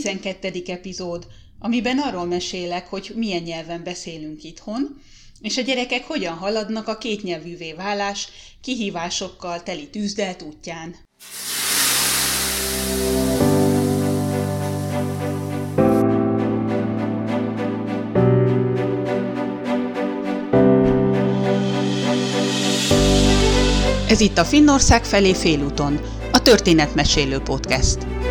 12. epizód, amiben arról mesélek, hogy milyen nyelven beszélünk itthon, és a gyerekek hogyan haladnak a kétnyelvűvé válás kihívásokkal teli tűzdelt útján. Ez itt a Finnország felé félúton, a Történetmesélő Podcast.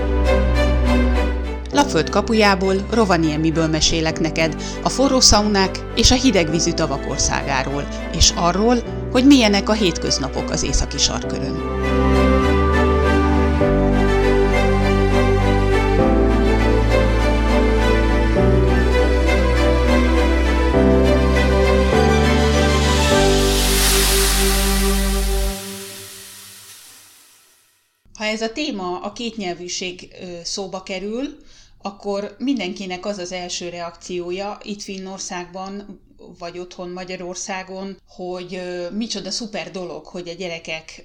Lapföld kapujából, Rovaniemiből mesélek neked a forró szaunák és a hidegvízű tavak országáról, és arról, hogy milyenek a hétköznapok az északi sarkörön. Ha ez a téma, a kétnyelvűség szóba kerül, akkor mindenkinek az az első reakciója itt Finnországban, vagy otthon Magyarországon, hogy micsoda szuper dolog, hogy a gyerekek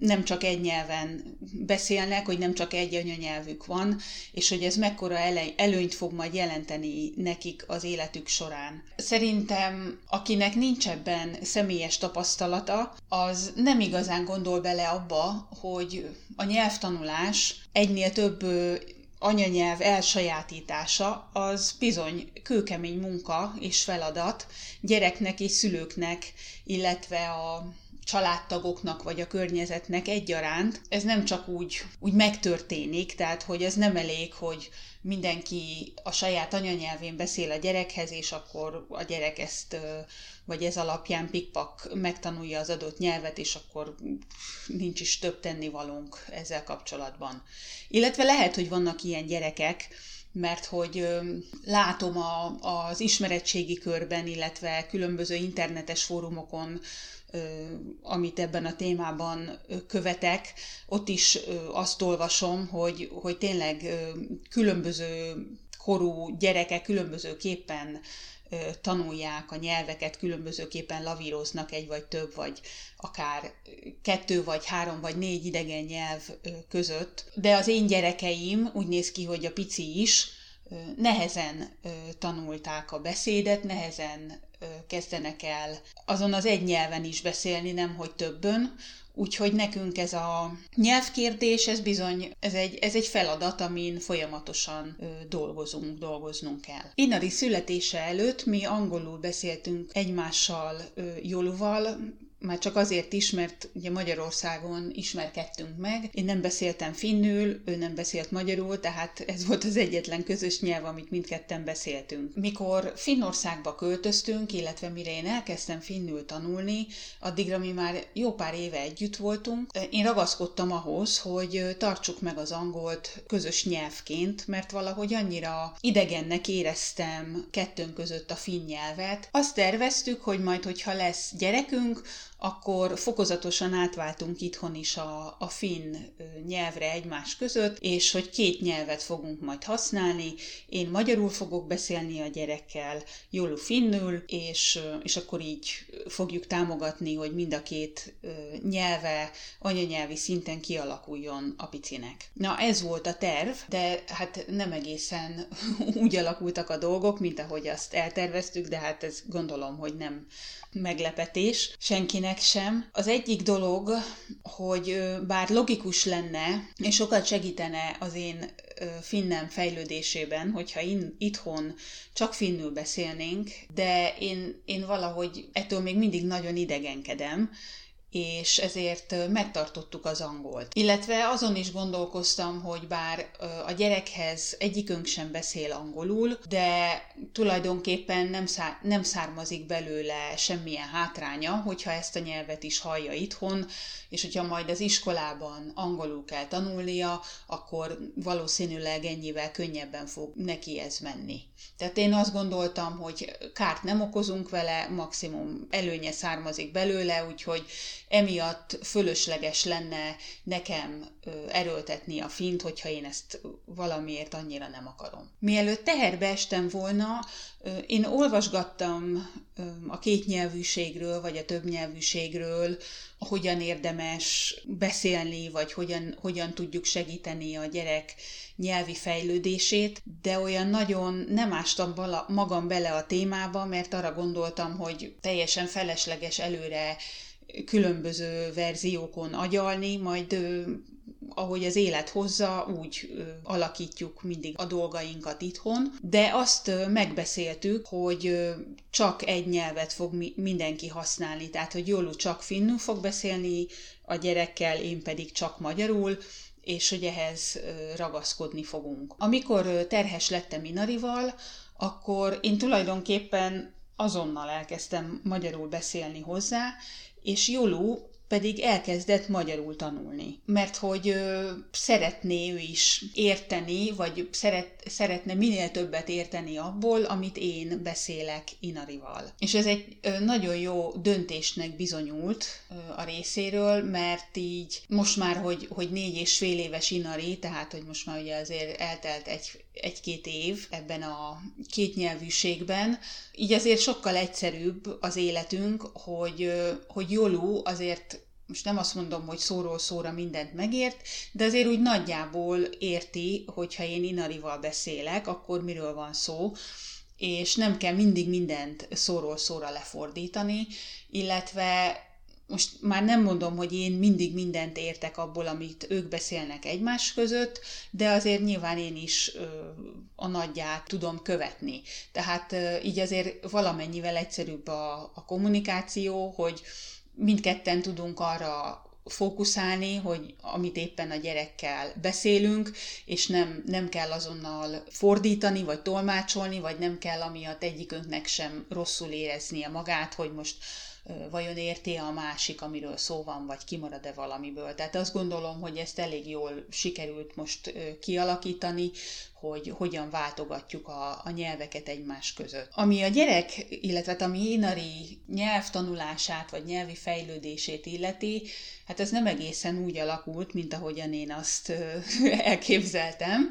nem csak egy nyelven beszélnek, hogy nem csak egy anyanyelvük van, és hogy ez mekkora előnyt fog majd jelenteni nekik az életük során. Szerintem, akinek nincs ebben személyes tapasztalata, az nem igazán gondol bele abba, hogy a nyelvtanulás egynél több anyanyelv elsajátítása az bizony kőkemény munka és feladat gyereknek és szülőknek, illetve a családtagoknak vagy a környezetnek egyaránt. Ez nem csak úgy, úgy megtörténik, tehát hogy ez nem elég, hogy mindenki a saját anyanyelvén beszél a gyerekhez, és akkor a gyerek ezt, vagy ez alapján pikpak megtanulja az adott nyelvet, és akkor nincs is több tennivalónk ezzel kapcsolatban. Illetve lehet, hogy vannak ilyen gyerekek, mert hogy látom a, az ismeretségi körben, illetve különböző internetes fórumokon amit ebben a témában követek, ott is azt olvasom, hogy, hogy tényleg különböző korú gyerekek különbözőképpen tanulják a nyelveket, különbözőképpen lavíroznak egy vagy több, vagy akár kettő, vagy három, vagy négy idegen nyelv között. De az én gyerekeim úgy néz ki, hogy a pici is, nehezen tanulták a beszédet, nehezen kezdenek el azon az egy nyelven is beszélni, nem hogy többön, Úgyhogy nekünk ez a nyelvkérdés, ez bizony, ez egy, ez egy feladat, amin folyamatosan ö, dolgozunk, dolgoznunk kell. Inari születése előtt mi angolul beszéltünk egymással ö, Joluval, már csak azért is, mert ugye Magyarországon ismerkedtünk meg. Én nem beszéltem finnül, ő nem beszélt magyarul, tehát ez volt az egyetlen közös nyelv, amit mindketten beszéltünk. Mikor Finnországba költöztünk, illetve mire én elkezdtem finnül tanulni, addigra mi már jó pár éve együtt voltunk. Én ragaszkodtam ahhoz, hogy tartsuk meg az angolt közös nyelvként, mert valahogy annyira idegennek éreztem kettőnk között a finn nyelvet. Azt terveztük, hogy majd, hogyha lesz gyerekünk, akkor fokozatosan átváltunk itthon is a, a finn nyelvre egymás között, és hogy két nyelvet fogunk majd használni. Én magyarul fogok beszélni a gyerekkel, Jolu finnül, és, és akkor így fogjuk támogatni, hogy mind a két nyelve anyanyelvi szinten kialakuljon a picinek. Na, ez volt a terv, de hát nem egészen úgy alakultak a dolgok, mint ahogy azt elterveztük, de hát ez gondolom, hogy nem meglepetés senkinek sem. Az egyik dolog, hogy bár logikus lenne, és sokat segítene az én finnem fejlődésében, hogyha in, itthon csak finnül beszélnénk, de én, én valahogy ettől még mindig nagyon idegenkedem, és ezért megtartottuk az angolt. Illetve azon is gondolkoztam, hogy bár a gyerekhez egyikünk sem beszél angolul, de tulajdonképpen nem, szá- nem származik belőle semmilyen hátránya, hogyha ezt a nyelvet is hallja itthon, és hogyha majd az iskolában angolul kell tanulnia, akkor valószínűleg ennyivel könnyebben fog neki ez menni. Tehát én azt gondoltam, hogy kárt nem okozunk vele, maximum előnye származik belőle, úgyhogy emiatt fölösleges lenne nekem erőltetni a fint, hogyha én ezt valamiért annyira nem akarom. Mielőtt teherbe estem volna, én olvasgattam a kétnyelvűségről, vagy a többnyelvűségről, hogyan érdemes beszélni, vagy hogyan, hogyan tudjuk segíteni a gyerek nyelvi fejlődését, de olyan nagyon nem ástam magam bele a témába, mert arra gondoltam, hogy teljesen felesleges előre különböző verziókon agyalni, majd ahogy az élet hozza, úgy alakítjuk mindig a dolgainkat itthon, de azt megbeszéltük, hogy csak egy nyelvet fog mindenki használni, tehát hogy Jolu csak finnul fog beszélni a gyerekkel, én pedig csak magyarul, és hogy ehhez ragaszkodni fogunk. Amikor terhes lettem Inarival, akkor én tulajdonképpen azonnal elkezdtem magyarul beszélni hozzá, és Jolu pedig elkezdett magyarul tanulni. Mert hogy ö, szeretné ő is érteni, vagy szeret, szeretne minél többet érteni abból, amit én beszélek Inarival. És ez egy ö, nagyon jó döntésnek bizonyult ö, a részéről, mert így most már, hogy, hogy négy és fél éves Inari, tehát hogy most már ugye azért eltelt egy, egy-két év ebben a kétnyelvűségben, így azért sokkal egyszerűbb az életünk, hogy, hogy Jolu azért most nem azt mondom, hogy szóról szóra mindent megért, de azért úgy nagyjából érti, hogyha én Inarival beszélek, akkor miről van szó, és nem kell mindig mindent szóról szóra lefordítani, illetve most már nem mondom, hogy én mindig mindent értek abból, amit ők beszélnek egymás között, de azért nyilván én is a nagyját tudom követni. Tehát ö, így azért valamennyivel egyszerűbb a, a kommunikáció, hogy mindketten tudunk arra fókuszálni, hogy amit éppen a gyerekkel beszélünk, és nem, nem kell azonnal fordítani, vagy tolmácsolni, vagy nem kell amiatt egyikünknek sem rosszul éreznie magát, hogy most vajon érti a másik, amiről szó van, vagy kimarad-e valamiből. Tehát azt gondolom, hogy ezt elég jól sikerült most kialakítani, hogy hogyan váltogatjuk a, a nyelveket egymás között. Ami a gyerek, illetve ami Inari nyelvtanulását, vagy nyelvi fejlődését illeti, hát ez nem egészen úgy alakult, mint ahogyan én azt elképzeltem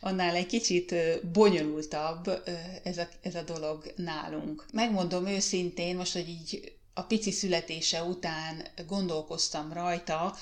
annál egy kicsit bonyolultabb ez a, ez a dolog nálunk. Megmondom őszintén, most, hogy így a pici születése után gondolkoztam rajta,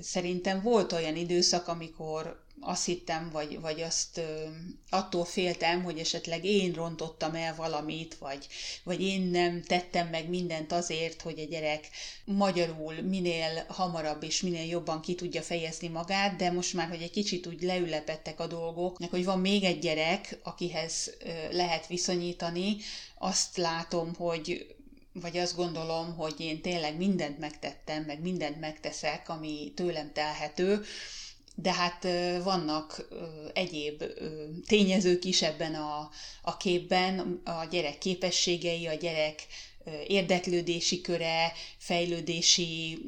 szerintem volt olyan időszak, amikor azt hittem, vagy, vagy azt ö, attól féltem, hogy esetleg én rontottam el valamit, vagy, vagy én nem tettem meg mindent azért, hogy a gyerek magyarul minél hamarabb és minél jobban ki tudja fejezni magát, de most már, hogy egy kicsit úgy leülepettek a dolgok, hogy van még egy gyerek, akihez ö, lehet viszonyítani, azt látom, hogy vagy azt gondolom, hogy én tényleg mindent megtettem, meg mindent megteszek, ami tőlem telhető, de hát vannak egyéb tényezők is ebben a, a képben, a gyerek képességei, a gyerek érdeklődési köre, fejlődési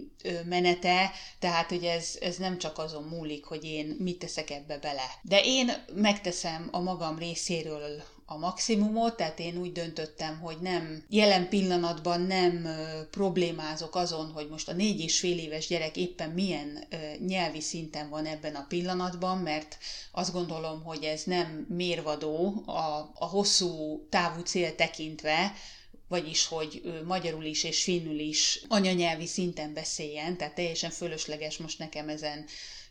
menete, tehát hogy ez, ez nem csak azon múlik, hogy én mit teszek ebbe bele. De én megteszem a magam részéről a maximumot, tehát én úgy döntöttem, hogy nem jelen pillanatban nem problémázok azon, hogy most a négy és fél éves gyerek éppen milyen nyelvi szinten van ebben a pillanatban, mert azt gondolom, hogy ez nem mérvadó a, a hosszú távú cél tekintve, vagyis hogy magyarul is és finnül is anyanyelvi szinten beszéljen, tehát teljesen fölösleges most nekem ezen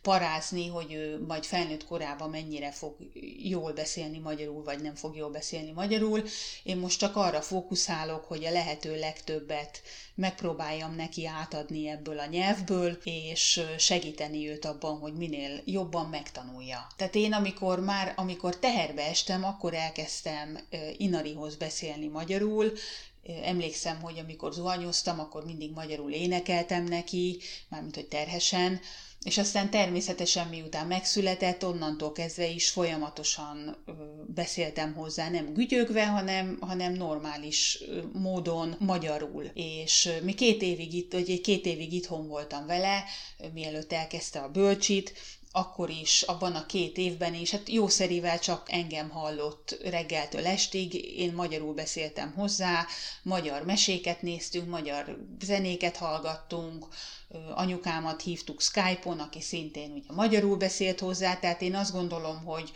parázni, hogy ő majd felnőtt korában mennyire fog jól beszélni magyarul, vagy nem fog jól beszélni magyarul. Én most csak arra fókuszálok, hogy a lehető legtöbbet megpróbáljam neki átadni ebből a nyelvből, és segíteni őt abban, hogy minél jobban megtanulja. Tehát én amikor már, amikor teherbe estem, akkor elkezdtem Inarihoz beszélni magyarul, Emlékszem, hogy amikor zuhanyoztam, akkor mindig magyarul énekeltem neki, mármint hogy terhesen, és aztán természetesen miután megszületett, onnantól kezdve is folyamatosan beszéltem hozzá, nem gügyögve, hanem, hanem normális módon magyarul. És mi két évig itt, vagy két évig itthon voltam vele, mielőtt elkezdte a bölcsit, akkor is, abban a két évben is, hát jószerivel csak engem hallott reggeltől estig, én magyarul beszéltem hozzá, magyar meséket néztünk, magyar zenéket hallgattunk, anyukámat hívtuk Skype-on, aki szintén ugye magyarul beszélt hozzá, tehát én azt gondolom, hogy,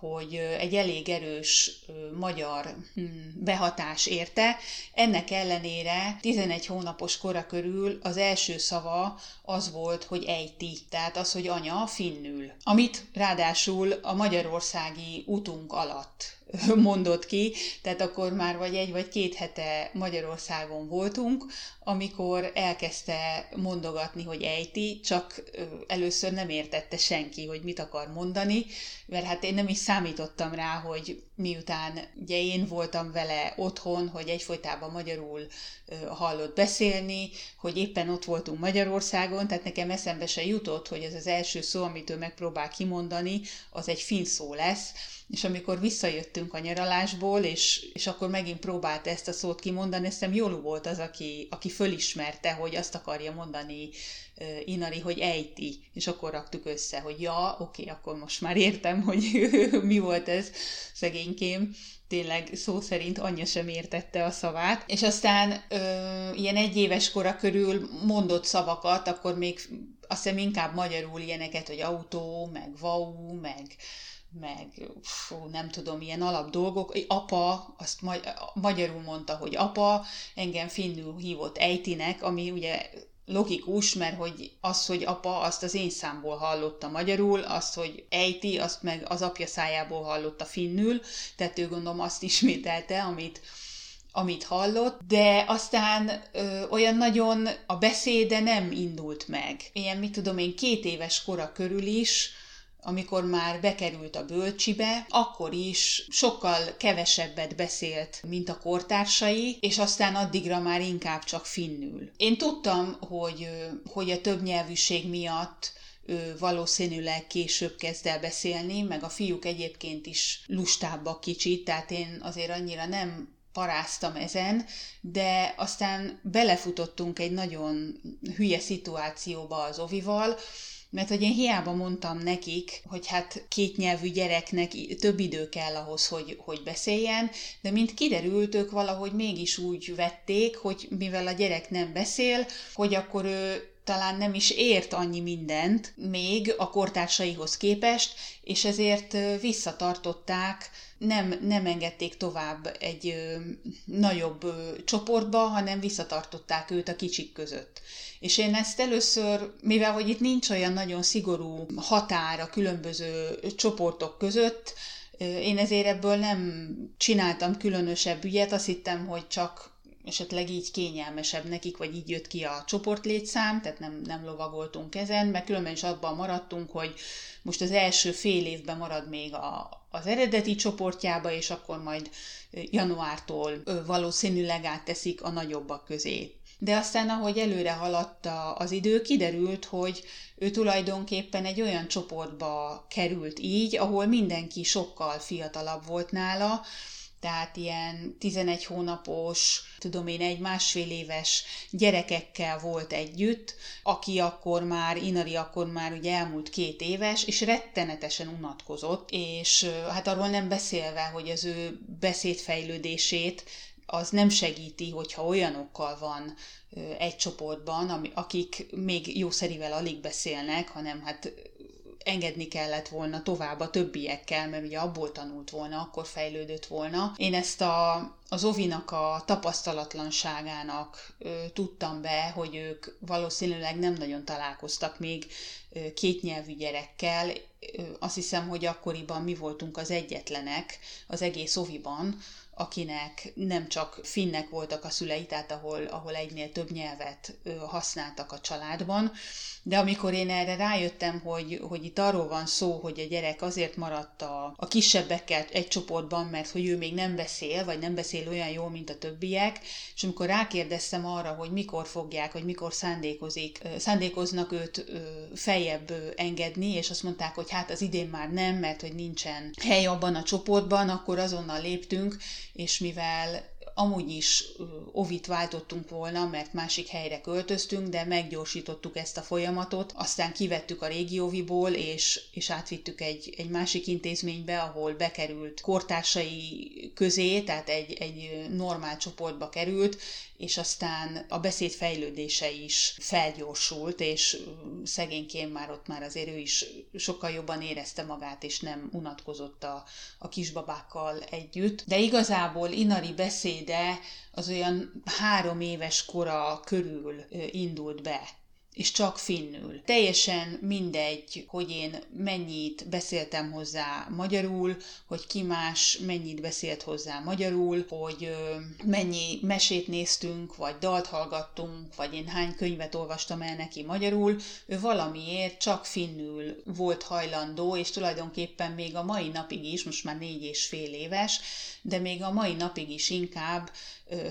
hogy egy elég erős magyar hm, behatás érte. Ennek ellenére 11 hónapos kora körül az első szava az volt, hogy ejti, tehát az, hogy anya finnül. Amit ráadásul a magyarországi utunk alatt mondott ki, tehát akkor már vagy egy vagy két hete Magyarországon voltunk, amikor elkezdte mondogatni, hogy ejti, csak először nem értette senki, hogy mit akar mondani, mert hát én nem is számítottam rá, hogy miután ugye én voltam vele otthon, hogy egyfolytában magyarul hallott beszélni, hogy éppen ott voltunk Magyarországon, tehát nekem eszembe se jutott, hogy ez az első szó, amit ő megpróbál kimondani, az egy finn szó lesz, és amikor visszajöttünk a nyaralásból, és, és akkor megint próbált ezt a szót kimondani, hiszem Jolu volt az, aki, aki fölismerte, hogy azt akarja mondani uh, Inari, hogy ejti, és akkor raktuk össze, hogy ja, oké, okay, akkor most már értem, hogy mi volt ez szegénykém. Tényleg szó szerint anyja sem értette a szavát, és aztán ö, ilyen egy éves kora körül mondott szavakat, akkor még azt hiszem inkább magyarul ilyeneket, hogy autó, meg vau, meg meg fú, nem tudom, ilyen alap dolgok. Apa, azt magyarul mondta, hogy apa, engem finnül hívott Ejtinek, ami ugye logikus, mert hogy az, hogy apa, azt az én számból hallotta magyarul, azt, hogy ejti, azt meg az apja szájából hallotta finnül, tehát ő gondolom azt ismételte, amit, amit hallott, de aztán ö, olyan nagyon a beszéde nem indult meg. Ilyen, mit tudom én, két éves kora körül is, amikor már bekerült a bölcsibe, akkor is sokkal kevesebbet beszélt, mint a kortársai, és aztán addigra már inkább csak finnül. Én tudtam, hogy, hogy a többnyelvűség miatt ő valószínűleg később kezd el beszélni, meg a fiúk egyébként is lustábbak kicsit, tehát én azért annyira nem paráztam ezen, de aztán belefutottunk egy nagyon hülye szituációba az Ovival, mert hogy én hiába mondtam nekik, hogy hát két nyelvű gyereknek több idő kell ahhoz, hogy, hogy beszéljen, de mint kiderült, ők valahogy mégis úgy vették, hogy mivel a gyerek nem beszél, hogy akkor ő talán nem is ért annyi mindent még a kortársaihoz képest, és ezért visszatartották, nem, nem engedték tovább egy ö, nagyobb ö, csoportba, hanem visszatartották őt a kicsik között. És én ezt először, mivel hogy itt nincs olyan nagyon szigorú határ a különböző csoportok között, én ezért ebből nem csináltam különösebb ügyet, azt hittem, hogy csak esetleg így kényelmesebb nekik, vagy így jött ki a csoportlétszám, tehát nem, nem lovagoltunk ezen, mert különben is abban maradtunk, hogy most az első fél évben marad még a, az eredeti csoportjába, és akkor majd januártól valószínűleg átteszik a nagyobbak közé. De aztán ahogy előre haladt az idő, kiderült, hogy ő tulajdonképpen egy olyan csoportba került így, ahol mindenki sokkal fiatalabb volt nála, tehát ilyen 11 hónapos, tudom én, egy másfél éves gyerekekkel volt együtt, aki akkor már, Inari akkor már ugye elmúlt két éves, és rettenetesen unatkozott, és hát arról nem beszélve, hogy az ő beszédfejlődését az nem segíti, hogyha olyanokkal van egy csoportban, akik még jószerivel alig beszélnek, hanem hát engedni kellett volna tovább a többiekkel, mert ugye abból tanult volna, akkor fejlődött volna. Én ezt a, az Ovinak a tapasztalatlanságának ö, tudtam be, hogy ők valószínűleg nem nagyon találkoztak még ö, kétnyelvű gyerekkel. Ö, azt hiszem, hogy akkoriban mi voltunk az egyetlenek az egész Oviban, akinek nem csak finnek voltak a szülei, tehát ahol, ahol egynél több nyelvet használtak a családban, de amikor én erre rájöttem, hogy, hogy itt arról van szó, hogy a gyerek azért maradt a, a kisebbekkel egy csoportban, mert hogy ő még nem beszél, vagy nem beszél olyan jól, mint a többiek, és amikor rákérdeztem arra, hogy mikor fogják, vagy mikor szándékozik, szándékoznak őt feljebb engedni, és azt mondták, hogy hát az idén már nem, mert hogy nincsen hely abban a csoportban, akkor azonnal léptünk, és mivel amúgy is ovit váltottunk volna, mert másik helyre költöztünk, de meggyorsítottuk ezt a folyamatot, aztán kivettük a régi oviból, és, és átvittük egy, egy másik intézménybe, ahol bekerült kortársai közé, tehát egy, egy normál csoportba került, és aztán a beszéd fejlődése is felgyorsult, és szegényként már ott már azért ő is sokkal jobban érezte magát, és nem unatkozott a, a kisbabákkal együtt. De igazából Inari beszéde az olyan három éves kora körül indult be és csak finnül. Teljesen mindegy, hogy én mennyit beszéltem hozzá magyarul, hogy ki más mennyit beszélt hozzá magyarul, hogy mennyi mesét néztünk, vagy dalt hallgattunk, vagy én hány könyvet olvastam el neki magyarul, ő valamiért csak finnül volt hajlandó, és tulajdonképpen még a mai napig is, most már négy és fél éves, de még a mai napig is inkább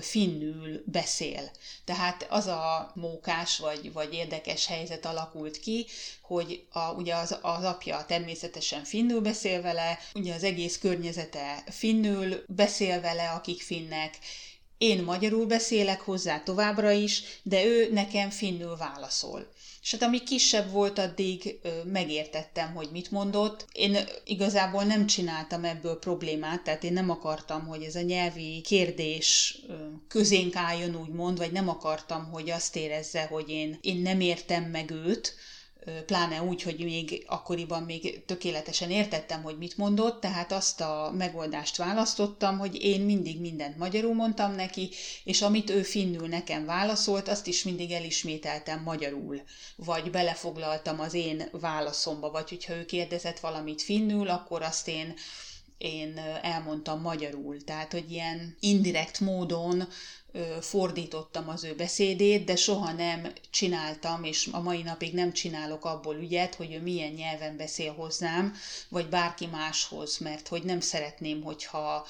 finnül beszél. Tehát az a mókás vagy, vagy érdekes helyzet alakult ki, hogy a, ugye az, az apja természetesen finnül beszél vele, ugye az egész környezete finnül beszél vele, akik finnek, én magyarul beszélek hozzá továbbra is, de ő nekem finnül válaszol. És hát ami kisebb volt, addig megértettem, hogy mit mondott. Én igazából nem csináltam ebből problémát, tehát én nem akartam, hogy ez a nyelvi kérdés közénk álljon, úgymond, vagy nem akartam, hogy azt érezze, hogy én, én nem értem meg őt, pláne úgy, hogy még akkoriban még tökéletesen értettem, hogy mit mondott, tehát azt a megoldást választottam, hogy én mindig mindent magyarul mondtam neki, és amit ő finnül nekem válaszolt, azt is mindig elismételtem magyarul, vagy belefoglaltam az én válaszomba, vagy hogyha ő kérdezett valamit finnül, akkor azt én én elmondtam magyarul. Tehát, hogy ilyen indirekt módon fordítottam az ő beszédét, de soha nem csináltam, és a mai napig nem csinálok abból ügyet, hogy ő milyen nyelven beszél hozzám, vagy bárki máshoz, mert hogy nem szeretném, hogyha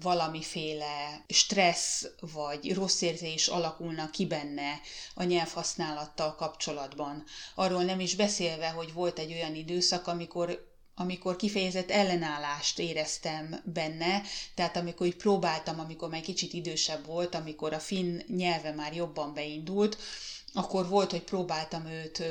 valamiféle stressz vagy rossz érzés alakulna ki benne a nyelvhasználattal kapcsolatban. Arról nem is beszélve, hogy volt egy olyan időszak, amikor amikor kifejezett ellenállást éreztem benne, tehát amikor így próbáltam, amikor már kicsit idősebb volt, amikor a finn nyelve már jobban beindult, akkor volt, hogy próbáltam őt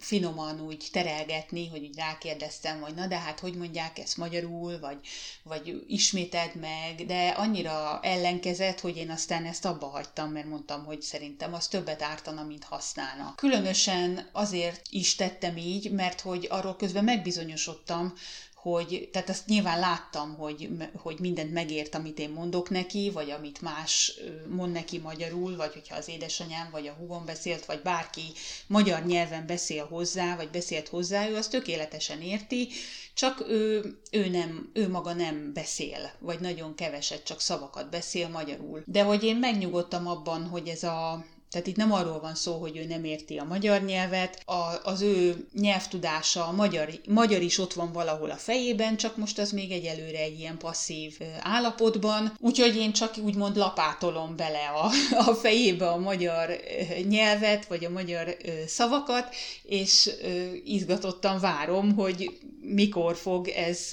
finoman úgy terelgetni, hogy úgy rákérdeztem, hogy na de hát hogy mondják ezt magyarul, vagy, vagy ismételd meg, de annyira ellenkezett, hogy én aztán ezt abba hagytam, mert mondtam, hogy szerintem az többet ártana, mint használna. Különösen azért is tettem így, mert hogy arról közben megbizonyosodtam, hogy, tehát azt nyilván láttam, hogy, hogy mindent megért, amit én mondok neki, vagy amit más mond neki magyarul, vagy hogyha az édesanyám, vagy a húgom beszélt, vagy bárki magyar nyelven beszél hozzá, vagy beszélt hozzá, ő azt tökéletesen érti, csak ő, ő, nem, ő maga nem beszél, vagy nagyon keveset, csak szavakat beszél magyarul. De hogy én megnyugodtam abban, hogy ez a tehát itt nem arról van szó, hogy ő nem érti a magyar nyelvet, a, az ő nyelvtudása, a magyar, magyar is ott van valahol a fejében, csak most az még egyelőre egy ilyen passzív állapotban. Úgyhogy én csak úgymond lapátolom bele a, a fejébe a magyar nyelvet, vagy a magyar szavakat, és izgatottan várom, hogy mikor fog ez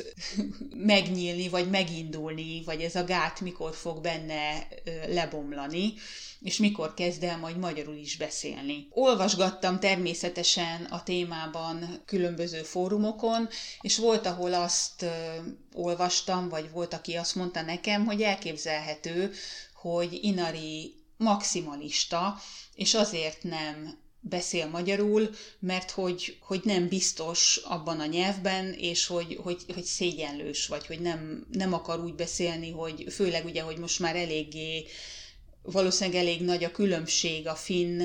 megnyílni, vagy megindulni, vagy ez a gát mikor fog benne lebomlani és mikor kezd el majd magyarul is beszélni. Olvasgattam természetesen a témában különböző fórumokon, és volt, ahol azt olvastam, vagy volt, aki azt mondta nekem, hogy elképzelhető, hogy Inari maximalista, és azért nem beszél magyarul, mert hogy, hogy nem biztos abban a nyelvben, és hogy, hogy, hogy szégyenlős, vagy hogy nem, nem akar úgy beszélni, hogy főleg ugye, hogy most már eléggé valószínűleg elég nagy a különbség a finn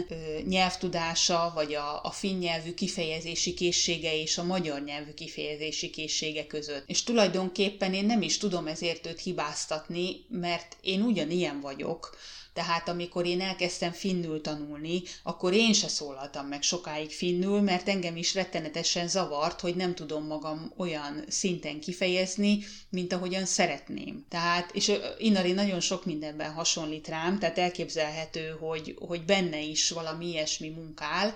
nyelvtudása, vagy a, a finn nyelvű kifejezési készsége és a magyar nyelvű kifejezési készsége között. És tulajdonképpen én nem is tudom ezért őt hibáztatni, mert én ugyanilyen vagyok, tehát amikor én elkezdtem finnül tanulni, akkor én se szólaltam meg sokáig finnül, mert engem is rettenetesen zavart, hogy nem tudom magam olyan szinten kifejezni, mint ahogyan szeretném. Tehát, és Inari nagyon sok mindenben hasonlít rám, tehát elképzelhető, hogy, hogy benne is valami ilyesmi munkál,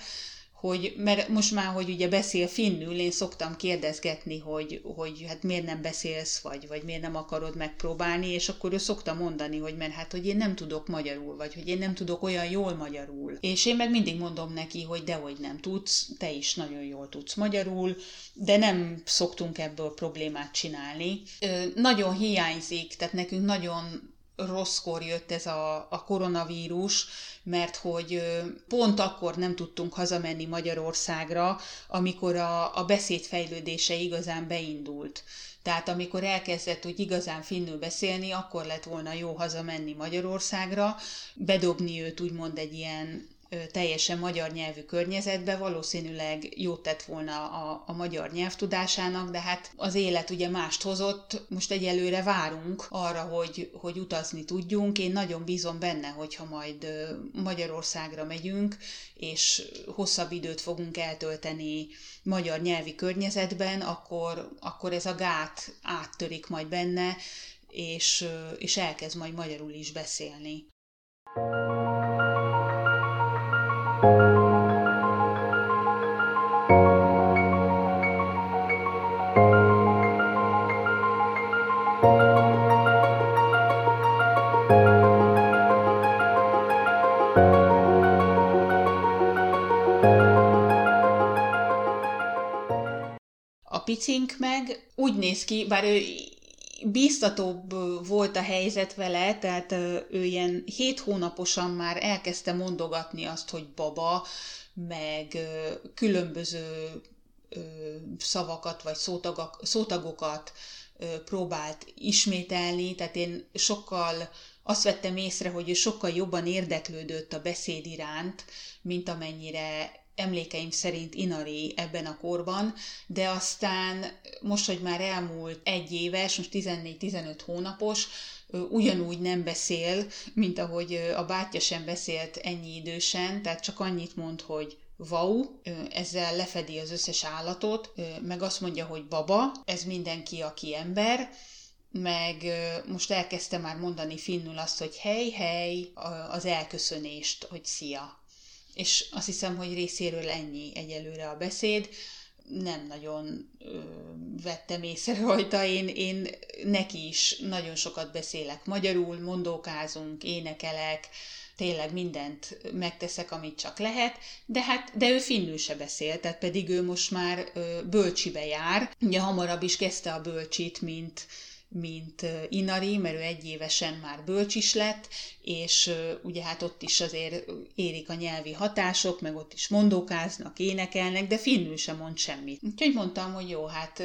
hogy, mert most már, hogy ugye beszél finnül, én szoktam kérdezgetni, hogy, hogy hát miért nem beszélsz, vagy, vagy miért nem akarod megpróbálni, és akkor ő szokta mondani, hogy mert hát, hogy én nem tudok magyarul, vagy hogy én nem tudok olyan jól magyarul. És én meg mindig mondom neki, hogy dehogy nem tudsz, te is nagyon jól tudsz magyarul, de nem szoktunk ebből problémát csinálni. Ö, nagyon hiányzik, tehát nekünk nagyon rosszkor jött ez a, a koronavírus, mert hogy pont akkor nem tudtunk hazamenni Magyarországra, amikor a, a beszéd fejlődése igazán beindult. Tehát amikor elkezdett úgy igazán finnül beszélni, akkor lett volna jó hazamenni Magyarországra, bedobni őt úgymond egy ilyen teljesen magyar nyelvű környezetbe, valószínűleg jót tett volna a, a magyar nyelvtudásának, de hát az élet ugye mást hozott, most egyelőre várunk arra, hogy, hogy utazni tudjunk. Én nagyon bízom benne, hogyha majd Magyarországra megyünk, és hosszabb időt fogunk eltölteni magyar nyelvi környezetben, akkor, akkor ez a gát áttörik majd benne, és, és elkezd majd magyarul is beszélni. Picink meg úgy néz ki, bár ő bíztatóbb volt a helyzet vele, tehát ő ilyen hét hónaposan már elkezdte mondogatni azt, hogy baba, meg különböző szavakat vagy szótagok, szótagokat próbált ismételni, tehát én sokkal azt vettem észre, hogy ő sokkal jobban érdeklődött a beszéd iránt, mint amennyire emlékeim szerint Inari ebben a korban, de aztán most, hogy már elmúlt egy éves, most 14-15 hónapos, ugyanúgy nem beszél, mint ahogy a bátyja sem beszélt ennyi idősen, tehát csak annyit mond, hogy vau, ezzel lefedi az összes állatot, meg azt mondja, hogy baba, ez mindenki, aki ember, meg most elkezdte már mondani finnül azt, hogy hely, hely, az elköszönést, hogy szia és azt hiszem, hogy részéről ennyi egyelőre a beszéd. Nem nagyon ö, vettem észre rajta, én, én neki is nagyon sokat beszélek magyarul, mondókázunk, énekelek, tényleg mindent megteszek, amit csak lehet, de hát, de ő finnül se beszél, tehát pedig ő most már ö, bölcsibe jár. Ugye hamarabb is kezdte a bölcsit, mint, mint Inari, mert ő egy évesen már bölcs is lett, és ugye hát ott is azért érik a nyelvi hatások, meg ott is mondókáznak, énekelnek, de finnül sem mond semmit. Úgyhogy mondtam, hogy jó, hát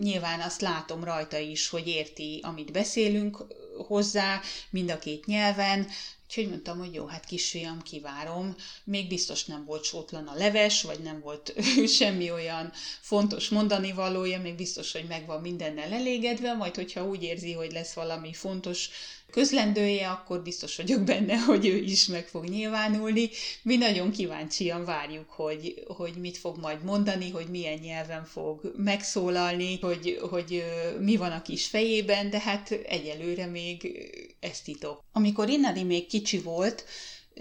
nyilván azt látom rajta is, hogy érti, amit beszélünk hozzá, mind a két nyelven, Úgyhogy mondtam, hogy jó, hát kisfiam, kivárom. Még biztos nem volt sótlan a leves, vagy nem volt semmi olyan fontos mondani valója, még biztos, hogy megvan mindennel elégedve, majd hogyha úgy érzi, hogy lesz valami fontos közlendője, akkor biztos vagyok benne, hogy ő is meg fog nyilvánulni. Mi nagyon kíváncsian várjuk, hogy, hogy mit fog majd mondani, hogy milyen nyelven fog megszólalni, hogy, hogy mi van a kis fejében, de hát egyelőre még ez titok. Amikor Innari még kicsi volt,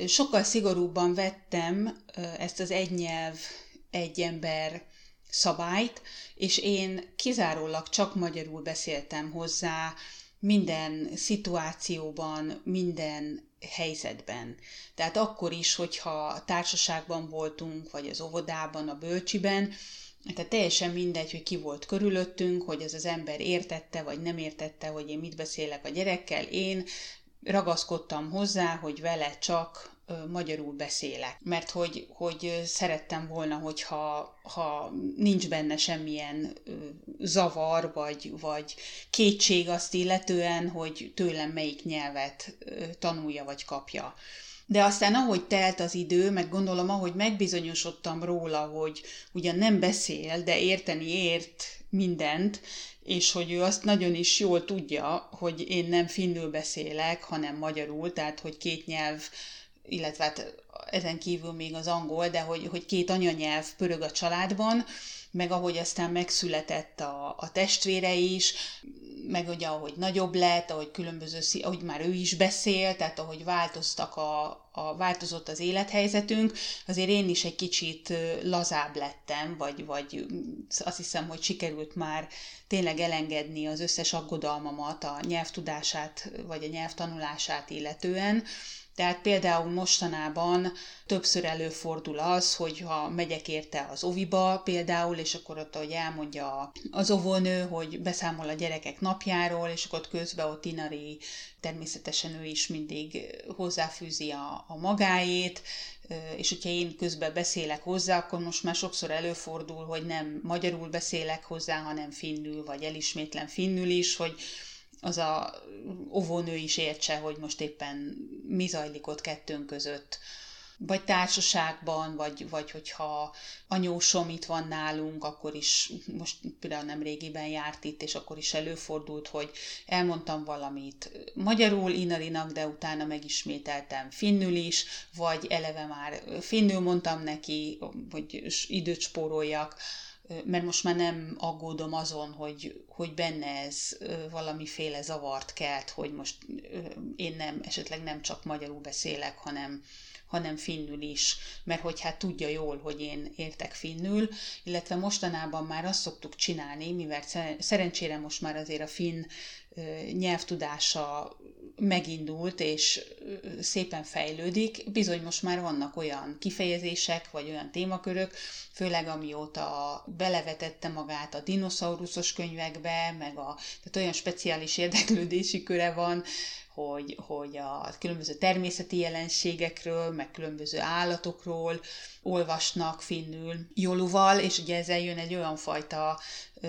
sokkal szigorúbban vettem ezt az egy nyelv, egy ember szabályt, és én kizárólag csak magyarul beszéltem hozzá, minden szituációban, minden helyzetben. Tehát akkor is, hogyha társaságban voltunk, vagy az óvodában, a bölcsiben, tehát teljesen mindegy, hogy ki volt körülöttünk, hogy ez az ember értette, vagy nem értette, hogy én mit beszélek a gyerekkel. Én ragaszkodtam hozzá, hogy vele csak magyarul beszélek, mert hogy, hogy szerettem volna, hogyha ha nincs benne semmilyen zavar, vagy, vagy kétség azt illetően, hogy tőlem melyik nyelvet tanulja, vagy kapja. De aztán ahogy telt az idő, meg gondolom, ahogy megbizonyosodtam róla, hogy ugyan nem beszél, de érteni ért mindent, és hogy ő azt nagyon is jól tudja, hogy én nem finnül beszélek, hanem magyarul, tehát hogy két nyelv illetve hát ezen kívül még az angol, de hogy, hogy két anyanyelv pörög a családban, meg ahogy aztán megszületett a, a testvére is, meg ugye ahogy nagyobb lett, ahogy különböző, ahogy már ő is beszél, tehát ahogy változtak a, a, változott az élethelyzetünk, azért én is egy kicsit lazább lettem, vagy, vagy azt hiszem, hogy sikerült már tényleg elengedni az összes aggodalmamat a nyelvtudását, vagy a nyelvtanulását illetően, tehát például mostanában többször előfordul az, hogy ha megyek érte az oviba például, és akkor ott, hogy elmondja az óvónő, hogy beszámol a gyerekek napjáról, és akkor ott közben ott Inari természetesen ő is mindig hozzáfűzi a, a magáét, és hogyha én közben beszélek hozzá, akkor most már sokszor előfordul, hogy nem magyarul beszélek hozzá, hanem finnül, vagy elismétlen finnül is, hogy az a óvónő is értse, hogy most éppen mi zajlik ott kettőnk között, vagy társaságban, vagy, vagy hogyha anyósom itt van nálunk, akkor is, most például nem régiben járt itt, és akkor is előfordult, hogy elmondtam valamit magyarul Inarinak, de utána megismételtem finnül is, vagy eleve már finnül mondtam neki, hogy időt spóroljak, mert most már nem aggódom azon, hogy, hogy benne ez valamiféle zavart kelt, hogy most én nem, esetleg nem csak magyarul beszélek, hanem, hanem finnül is, mert hogy hát tudja jól, hogy én értek finnül, illetve mostanában már azt szoktuk csinálni, mivel szerencsére most már azért a finn nyelvtudása megindult és szépen fejlődik, bizony most már vannak olyan kifejezések, vagy olyan témakörök, főleg amióta belevetette magát a dinoszauruszos könyvekbe, meg a, tehát olyan speciális érdeklődési köre van, hogy, hogy a különböző természeti jelenségekről, meg különböző állatokról olvasnak finnül joluval, és ugye ezzel jön egy olyan fajta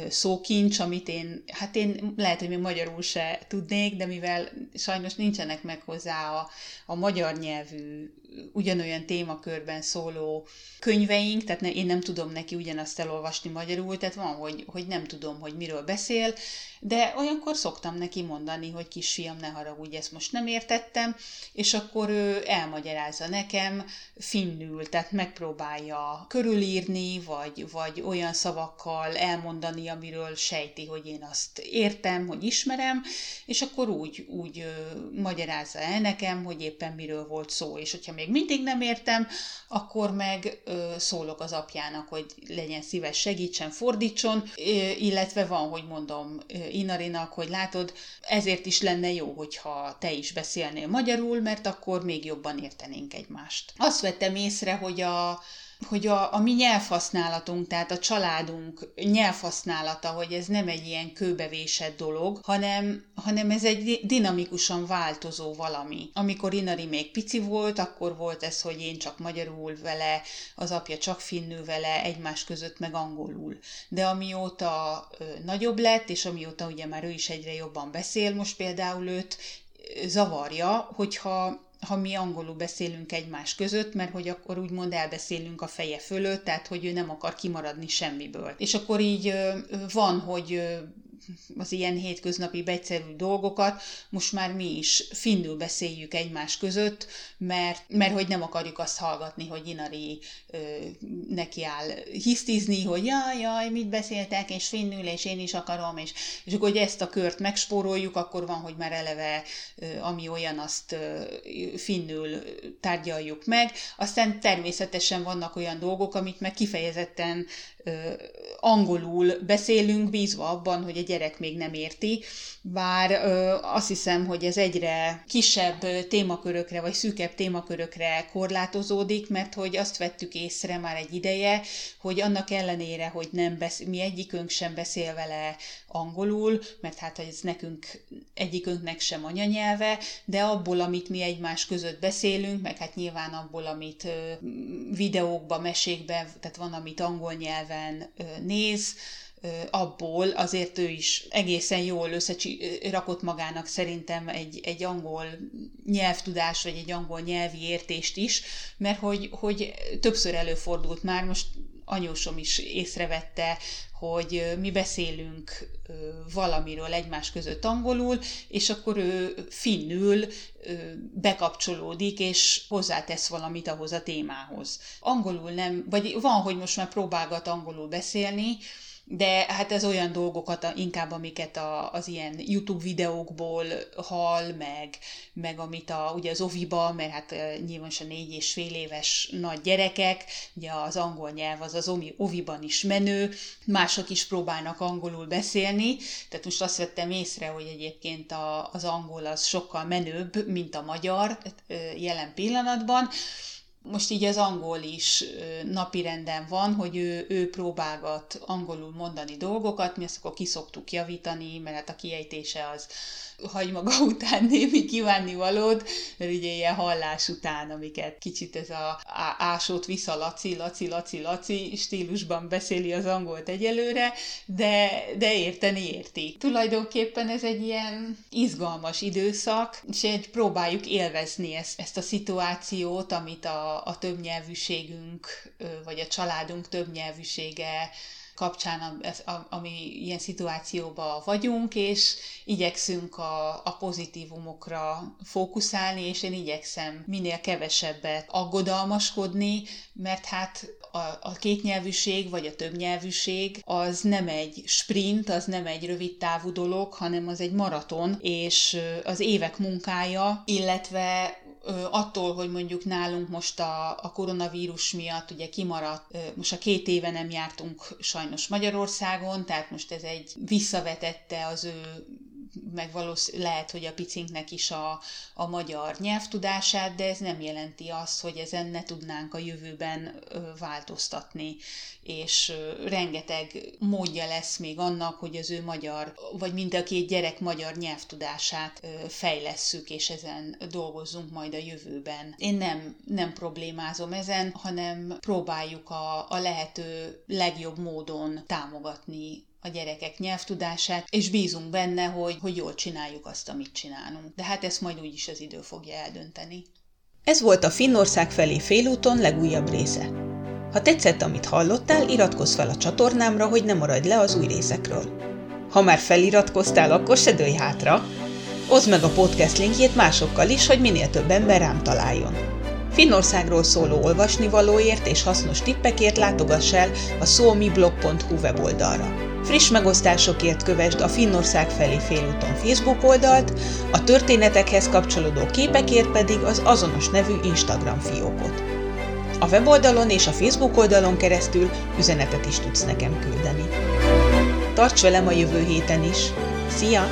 szókincs, amit én, hát én lehet, hogy még magyarul se tudnék, de mivel sajnos nincsenek meg hozzá a, a magyar nyelvű, ugyanolyan témakörben szóló könyveink, tehát ne, én nem tudom neki ugyanazt elolvasni magyarul, tehát van, hogy, hogy nem tudom, hogy miről beszél, de olyankor szoktam neki mondani, hogy kisfiam, ne haragudj, ezt most nem értettem, és akkor ő elmagyarázza nekem finnül, tehát megpróbálja körülírni, vagy, vagy olyan szavakkal elmondani, amiről sejti, hogy én azt értem, hogy ismerem, és akkor úgy, úgy magyarázza el nekem, hogy éppen miről volt szó, és hogyha még mindig nem értem, akkor meg ö, szólok az apjának, hogy legyen szíves, segítsen, fordítson, ö, illetve van, hogy mondom, Inarinak, hogy látod, ezért is lenne jó, hogyha te is beszélnél magyarul, mert akkor még jobban értenénk egymást. Azt vettem észre, hogy a, hogy a, a mi nyelvhasználatunk, tehát a családunk nyelvhasználata, hogy ez nem egy ilyen kőbevésett dolog, hanem, hanem ez egy dinamikusan változó valami. Amikor Inari még pici volt, akkor volt ez, hogy én csak magyarul vele, az apja csak finnül vele, egymás között meg angolul. De amióta ö, nagyobb lett, és amióta ugye már ő is egyre jobban beszél, most például őt zavarja, hogyha ha mi angolul beszélünk egymás között, mert hogy akkor úgymond elbeszélünk a feje fölött, tehát hogy ő nem akar kimaradni semmiből. És akkor így van, hogy az ilyen hétköznapi egyszerű dolgokat most már mi is finnül beszéljük egymás között, mert, mert hogy nem akarjuk azt hallgatni, hogy Inari ö, neki áll hisztizni, hogy jaj, jaj, mit beszéltek, és finnül, és én is akarom, és, és akkor, hogy ezt a kört megspóroljuk, akkor van, hogy már eleve ö, ami olyan, azt ö, finnül tárgyaljuk meg. Aztán természetesen vannak olyan dolgok, amit meg kifejezetten ö, angolul beszélünk, bízva abban, hogy egy gyerek még nem érti, bár ö, azt hiszem, hogy ez egyre kisebb témakörökre, vagy szűkebb témakörökre korlátozódik, mert hogy azt vettük észre már egy ideje, hogy annak ellenére, hogy nem besz- mi egyikünk sem beszél vele angolul, mert hát ez nekünk egyikünknek sem anyanyelve, de abból, amit mi egymás között beszélünk, meg hát nyilván abból, amit ö, videókba, mesékben, tehát van, amit angol nyelven ö, néz, abból azért ő is egészen jól összerakott magának szerintem egy, egy angol nyelvtudás, vagy egy angol nyelvi értést is, mert hogy, hogy többször előfordult már, most anyósom is észrevette, hogy mi beszélünk valamiről egymás között angolul, és akkor ő finnül bekapcsolódik, és hozzátesz valamit ahhoz a témához. Angolul nem, vagy van, hogy most már próbálgat angolul beszélni, de hát ez olyan dolgokat inkább, amiket a, az ilyen YouTube videókból hall, meg, meg amit a, ugye az oviba, mert hát nyilván a négy és fél éves nagy gyerekek, ugye az angol nyelv az az oviban is menő, mások is próbálnak angolul beszélni, tehát most azt vettem észre, hogy egyébként a, az angol az sokkal menőbb, mint a magyar jelen pillanatban, most így az angol is napirenden van, hogy ő, ő próbálgat angolul mondani dolgokat, mi ezt akkor kiszoktuk javítani, mert hát a kiejtése az hagy maga után némi kívánni valód, mert ugye ilyen hallás után, amiket kicsit ez a ásót vissza Laci, Laci, Laci, Laci stílusban beszéli az angolt egyelőre, de, de érteni érti. Tulajdonképpen ez egy ilyen izgalmas időszak, és egy próbáljuk élvezni ezt, ezt a szituációt, amit a, a többnyelvűségünk, vagy a családunk többnyelvűsége kapcsán, ami ilyen szituációban vagyunk, és igyekszünk a, a pozitívumokra fókuszálni, és én igyekszem minél kevesebbet aggodalmaskodni, mert hát a, a kétnyelvűség vagy a többnyelvűség az nem egy sprint, az nem egy rövid távú dolog, hanem az egy maraton, és az évek munkája, illetve attól, hogy mondjuk nálunk most a, a koronavírus miatt ugye kimaradt, most a két éve nem jártunk sajnos Magyarországon, tehát most ez egy visszavetette az ő meg valósz, lehet, hogy a picinknek is a, a magyar nyelvtudását, de ez nem jelenti azt, hogy ezen ne tudnánk a jövőben változtatni, és rengeteg módja lesz még annak, hogy az ő magyar, vagy mind a két gyerek magyar nyelvtudását fejlesszük, és ezen dolgozzunk majd a jövőben. Én nem, nem problémázom ezen, hanem próbáljuk a, a lehető legjobb módon támogatni a gyerekek nyelvtudását, és bízunk benne, hogy, hogy jól csináljuk azt, amit csinálunk. De hát ezt majd úgyis az idő fogja eldönteni. Ez volt a Finnország felé félúton legújabb része. Ha tetszett, amit hallottál, iratkozz fel a csatornámra, hogy ne maradj le az új részekről. Ha már feliratkoztál, akkor se dőj hátra! Oszd meg a podcast linkjét másokkal is, hogy minél több ember rám találjon. Finnországról szóló olvasnivalóért és hasznos tippekért látogass el a suomiblog.hu weboldalra. Friss megosztásokért kövesd a Finnország felé félúton Facebook oldalt, a történetekhez kapcsolódó képekért pedig az azonos nevű Instagram fiókot. A weboldalon és a Facebook oldalon keresztül üzenetet is tudsz nekem küldeni. Tarts velem a jövő héten is! Szia!